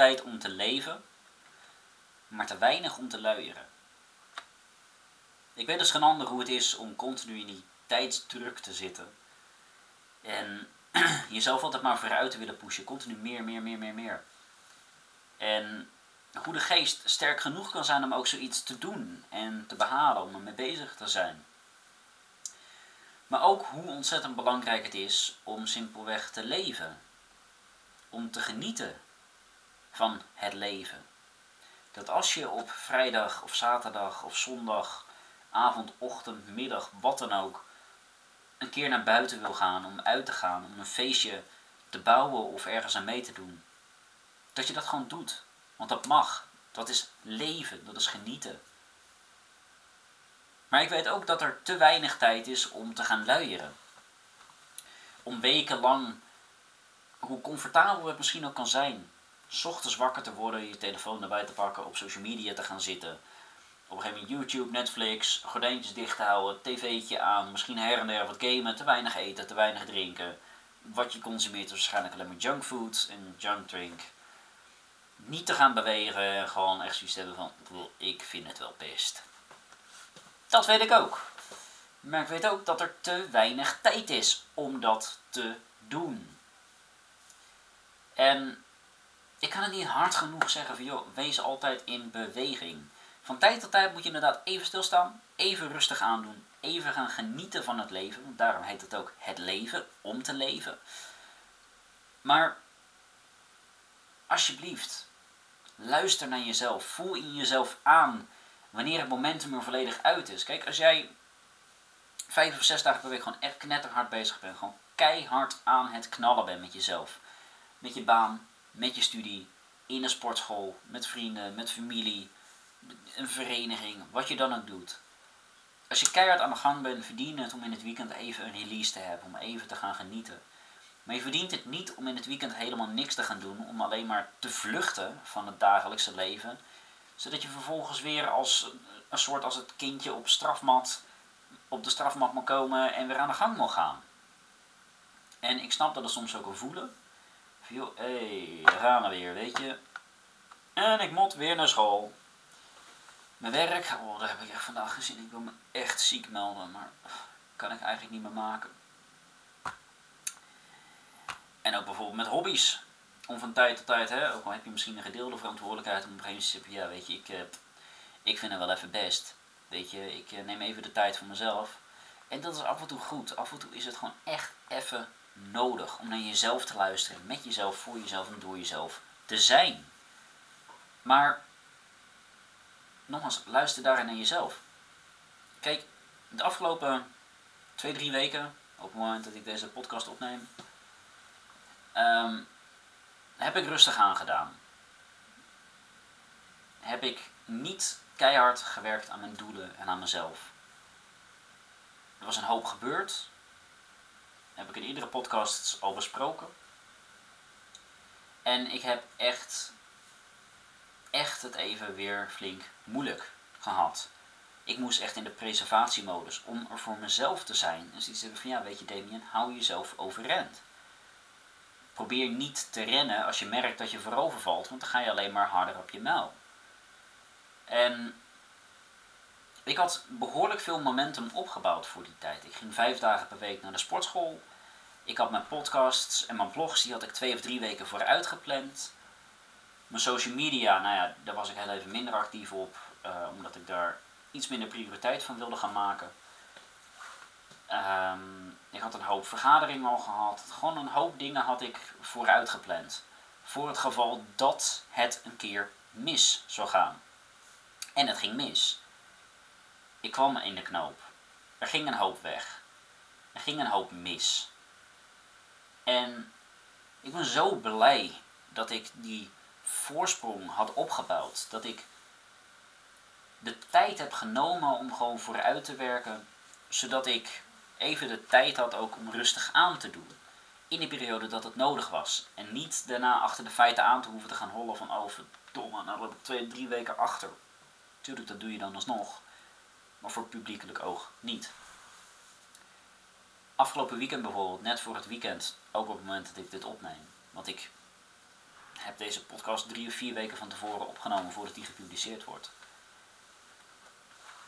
tijd om te leven, maar te weinig om te luieren. Ik weet dus geen ander hoe het is om continu in die tijdsdruk te zitten. En jezelf altijd maar vooruit te willen pushen. Continu meer, meer, meer, meer, meer. En hoe de geest sterk genoeg kan zijn om ook zoiets te doen en te behalen, om ermee bezig te zijn. Maar ook hoe ontzettend belangrijk het is om simpelweg te leven. Om te genieten van het leven. Dat als je op vrijdag of zaterdag of zondag, avond, ochtend, middag, wat dan ook, een keer naar buiten wil gaan, om uit te gaan, om een feestje te bouwen of ergens aan mee te doen. Dat je dat gewoon doet. Want dat mag. Dat is leven, dat is genieten. Maar ik weet ook dat er te weinig tijd is om te gaan luieren. Om wekenlang, hoe comfortabel het misschien ook kan zijn, s ochtends wakker te worden, je telefoon erbij te pakken, op social media te gaan zitten. Op een gegeven moment YouTube, Netflix, gordijntjes dicht houden, tv'tje aan, misschien her en der wat gamen, te weinig eten, te weinig drinken. Wat je consumeert is waarschijnlijk alleen maar junkfood en junkdrink. Niet te gaan bewegen, gewoon echt zoiets hebben van, ik vind het wel best. Dat weet ik ook. Maar ik weet ook dat er te weinig tijd is om dat te doen. En ik kan het niet hard genoeg zeggen van joh, wees altijd in beweging. Van tijd tot tijd moet je inderdaad even stilstaan, even rustig aandoen, even gaan genieten van het leven. Want daarom heet het ook het leven, om te leven. Maar alsjeblieft, luister naar jezelf. Voel in jezelf aan wanneer het momentum er volledig uit is. Kijk, als jij vijf of zes dagen per week gewoon echt knetterhard bezig bent, gewoon keihard aan het knallen bent met jezelf, met je baan, met je studie, in een sportschool, met vrienden, met familie, een vereniging, wat je dan ook doet. Als je keihard aan de gang bent, verdien het om in het weekend even een release te hebben, om even te gaan genieten. Maar je verdient het niet om in het weekend helemaal niks te gaan doen, om alleen maar te vluchten van het dagelijkse leven, zodat je vervolgens weer als een soort als het kindje op strafmat, op de strafmat mag komen en weer aan de gang mag gaan. En ik snap dat het soms ook een voelen. Hé, hey, daar gaan we weer, weet je. En ik moet weer naar school. Mijn werk, oh, daar heb ik echt vandaag gezien. Ik wil me echt ziek melden, maar kan ik eigenlijk niet meer maken. En ook bijvoorbeeld met hobby's. Om van tijd tot tijd, hè, ook al heb je misschien een gedeelde verantwoordelijkheid om op een gegeven moment ja weet je, ik, eh, ik vind het wel even best. Weet je, ik eh, neem even de tijd voor mezelf. En dat is af en toe goed. Af en toe is het gewoon echt even nodig om naar jezelf te luisteren. Met jezelf, voor jezelf en door jezelf te zijn. Maar, nogmaals, luister daarin naar jezelf. Kijk, de afgelopen twee, drie weken, op het moment dat ik deze podcast opneem, um, heb ik rustig aangedaan. Heb ik niet keihard gewerkt aan mijn doelen en aan mezelf. Er was een hoop gebeurd. Heb ik in iedere podcast al besproken. En ik heb echt, echt het even weer flink moeilijk gehad. Ik moest echt in de preservatiemodus om er voor mezelf te zijn. En zoiets hebben van ja, weet je Damien, hou jezelf overeind. Probeer niet te rennen als je merkt dat je voorover valt, want dan ga je alleen maar harder op je muil. En ik had behoorlijk veel momentum opgebouwd voor die tijd. Ik ging vijf dagen per week naar de sportschool. Ik had mijn podcasts en mijn blogs, die had ik twee of drie weken vooruit gepland. Mijn social media, nou ja, daar was ik heel even minder actief op, uh, omdat ik daar iets minder prioriteit van wilde gaan maken. Um, ik had een hoop vergaderingen al gehad. Gewoon een hoop dingen had ik vooruit gepland. Voor het geval dat het een keer mis zou gaan. En het ging mis. Ik kwam in de knoop. Er ging een hoop weg. Er ging een hoop mis. En ik ben zo blij dat ik die voorsprong had opgebouwd. Dat ik de tijd heb genomen om gewoon vooruit te werken. Zodat ik even de tijd had ook om rustig aan te doen. In die periode dat het nodig was. En niet daarna achter de feiten aan te hoeven te gaan hollen van oh verdomme, nou heb ik twee, drie weken achter. Tuurlijk, dat doe je dan alsnog. Maar voor publiekelijk oog niet. Afgelopen weekend bijvoorbeeld, net voor het weekend, ook op het moment dat ik dit opneem. Want ik heb deze podcast drie of vier weken van tevoren opgenomen voordat die gepubliceerd wordt.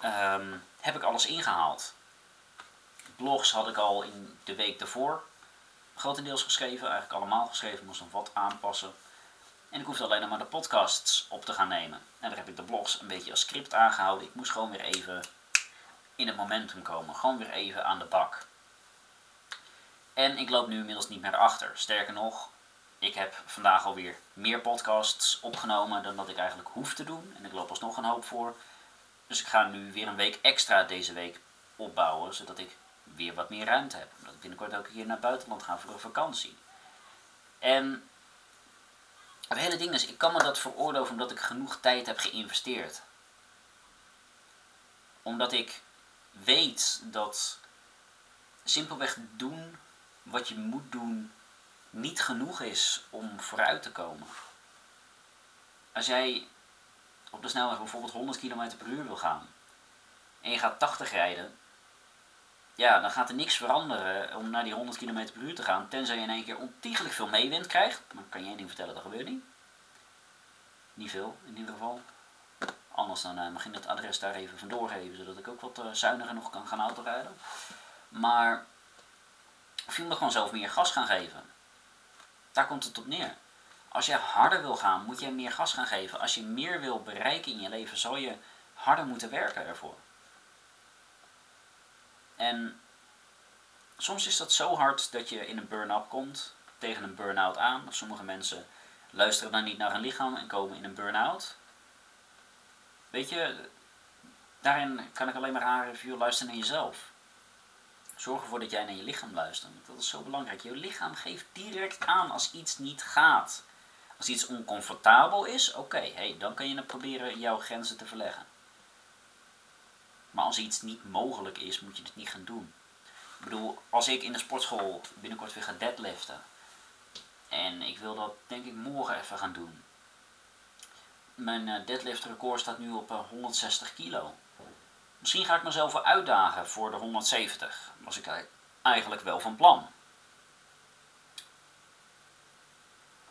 Ehm, heb ik alles ingehaald. Blogs had ik al in de week daarvoor grotendeels geschreven, eigenlijk allemaal geschreven, moest nog wat aanpassen. En ik hoefde alleen nog maar de podcasts op te gaan nemen. En daar heb ik de blogs een beetje als script aangehouden. Ik moest gewoon weer even in het momentum komen. Gewoon weer even aan de bak. En ik loop nu inmiddels niet meer achter. Sterker nog, ik heb vandaag alweer meer podcasts opgenomen dan dat ik eigenlijk hoef te doen. En ik loop alsnog een hoop voor. Dus ik ga nu weer een week extra deze week opbouwen, zodat ik weer wat meer ruimte heb. Omdat ik binnenkort ook hier naar buitenland ga voor een vakantie. En het hele ding is, ik kan me dat veroorloven omdat ik genoeg tijd heb geïnvesteerd. Omdat ik weet dat simpelweg doen wat je moet doen niet genoeg is om vooruit te komen. Als jij op de snelweg bijvoorbeeld 100 km per uur wil gaan en je gaat 80 rijden, ja, dan gaat er niks veranderen om naar die 100 km per uur te gaan, tenzij je in één keer ontiegelijk veel meewind krijgt. Maar kan je één ding vertellen, dat gebeurt niet. Niet veel, in ieder geval. Anders dan uh, mag ik het adres daar even van doorgeven, zodat ik ook wat uh, zuiniger nog kan gaan autorijden. Maar of je moet gewoon zelf meer gas gaan geven. Daar komt het op neer. Als je harder wil gaan, moet je meer gas gaan geven. Als je meer wil bereiken in je leven, zal je harder moeten werken ervoor. En soms is dat zo hard dat je in een burn-up komt, tegen een burn-out aan. Sommige mensen luisteren dan niet naar hun lichaam en komen in een burn-out. Weet je, daarin kan ik alleen maar aangeven, luister naar jezelf. Zorg ervoor dat jij naar je lichaam luistert. Dat is zo belangrijk. Je lichaam geeft direct aan als iets niet gaat. Als iets oncomfortabel is, oké, hey, dan kan je het proberen jouw grenzen te verleggen. Maar als iets niet mogelijk is, moet je het niet gaan doen. Ik bedoel, als ik in de sportschool binnenkort weer ga deadliften. En ik wil dat denk ik morgen even gaan doen. Mijn uh, deadlift record staat nu op 160 eh, kilo. Misschien ga ik mezelf wel uitdagen voor de 170. Was ik eigenlijk wel van plan.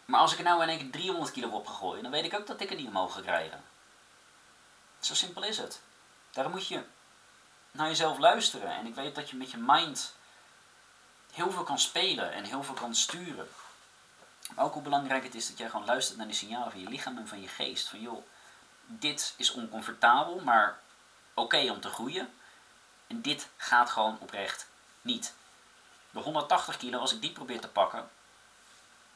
Maar als ik er nou in één keer 300 kilo op ga dan weet ik ook dat ik het niet omhoog ga krijgen. Zo simpel is het. Daarom moet je naar jezelf luisteren. En ik weet dat je met je mind heel veel kan spelen en heel veel kan sturen. Maar ook hoe belangrijk het is dat jij gewoon luistert naar de signalen van je lichaam en van je geest. Van joh, dit is oncomfortabel, maar oké om te groeien. En dit gaat gewoon oprecht niet. De 180 kilo, als ik die probeer te pakken,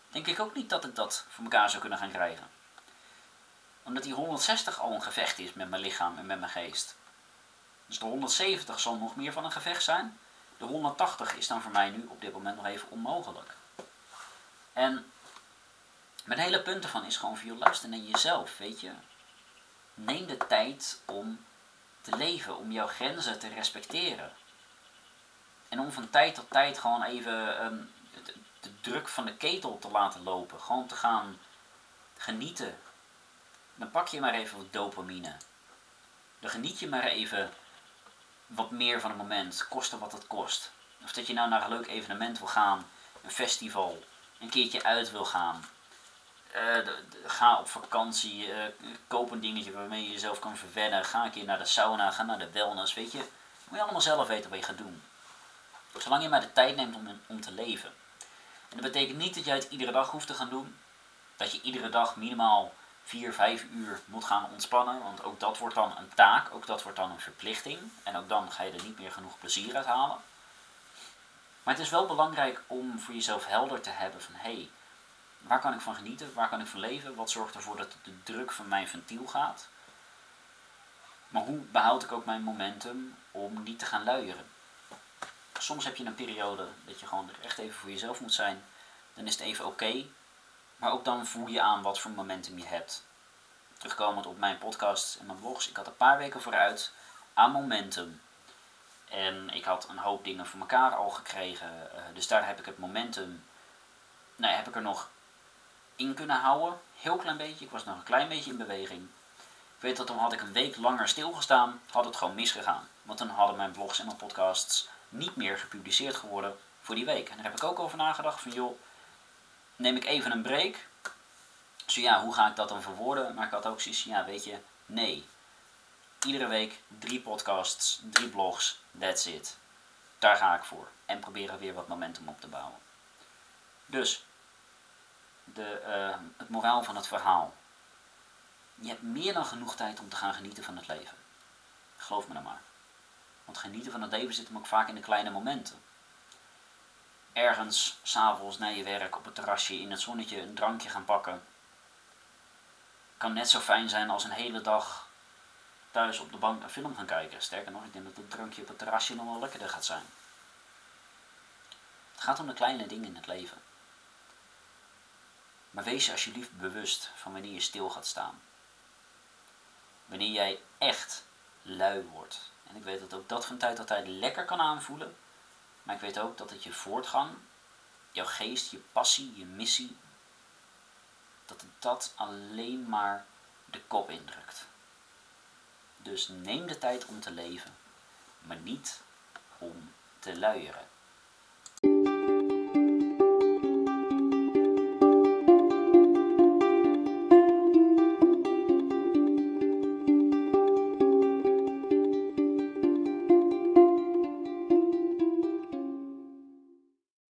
denk ik ook niet dat ik dat voor elkaar zou kunnen gaan krijgen. Omdat die 160 al een gevecht is met mijn lichaam en met mijn geest. Dus de 170 zal nog meer van een gevecht zijn. De 180 is dan voor mij nu op dit moment nog even onmogelijk. En mijn hele punt ervan is gewoon veel luisteren naar jezelf, weet je. Neem de tijd om te leven, om jouw grenzen te respecteren. En om van tijd tot tijd gewoon even um, de, de, druk van de ketel te laten lopen. Gewoon te gaan genieten. Dan pak je maar even wat dopamine. Dan geniet je maar even wat meer van het moment, koste wat het kost. Of dat je nou naar een leuk evenement wil gaan, een festival, een keertje uit wil gaan. Uh, ga op vakantie, uh, koop een dingetje waarmee je jezelf kan verwennen. Ga een keer naar de sauna, ga naar de wellness, weet je. Moet je allemaal zelf weten wat je gaat doen. Zolang je maar de tijd neemt om, om te leven. En dat betekent niet dat jij het iedere dag hoeft te gaan doen. Dat je iedere dag minimaal 4, 5 uur moet gaan ontspannen. Want ook dat wordt dan een taak, ook dat wordt dan een verplichting. En ook dan ga je er niet meer genoeg plezier uit halen. Maar het is wel belangrijk om voor jezelf helder te hebben van hé, hey, waar kan ik van genieten? Waar kan ik van leven? Wat zorgt ervoor dat de druk van mijn ventiel gaat? Maar hoe behoud ik ook mijn momentum om niet te gaan luieren? Soms heb je een periode dat je gewoon echt even voor jezelf moet zijn. Dan is het even oké. Maar ook dan voel je aan wat voor momentum je hebt. Terugkomend op mijn podcast en mijn blogs. Ik had een paar weken vooruit aan momentum. En ik had een hoop dingen voor elkaar al gekregen. Eh, dus daar heb ik het momentum. Nou, heb ik er nog in kunnen houden. Heel klein beetje. Ik was nog een klein beetje in beweging. Ik weet dat dan had ik een week langer stilgestaan. Had het gewoon misgegaan. Want dan hadden mijn blogs en mijn podcasts niet meer gepubliceerd geworden voor die week. En daar heb ik ook over nagedacht van joh neem ik even een break. Dus ja, hoe ga ik dat dan verwoorden? Maar ik had ook zoiets ja, weet je, nee. Iedere week drie podcasts, drie blogs, that's it. Daar ga ik voor. En proberen weer wat momentum op te bouwen. Dus, de, uh, het moraal van het verhaal. Je hebt meer dan genoeg tijd om te gaan genieten van het leven. Geloof me dan maar. Want genieten van het leven zit hem ook vaak in de kleine momenten. Ergens, s'avonds na je werk, op het terrasje, in het zonnetje, een drankje gaan pakken. Kan net zo fijn zijn als een hele dag thuis op de bank een film gaan kijken. Sterker nog, ik denk dat een drankje op het terrasje nog wel lekkerder gaat zijn. Het gaat om de kleine dingen in het leven. Maar wees je alsjeblieft bewust van wanneer je stil gaat staan. Wanneer jij echt lui wordt. En ik weet dat ook dat van tijd tot tijd lekker kan aanvoelen. Maar ik weet ook dat het je voortgang, jouw geest, je passie, je missie, dat het dat alleen maar de kop indrukt. Dus neem de tijd om te leven, maar niet om te luieren.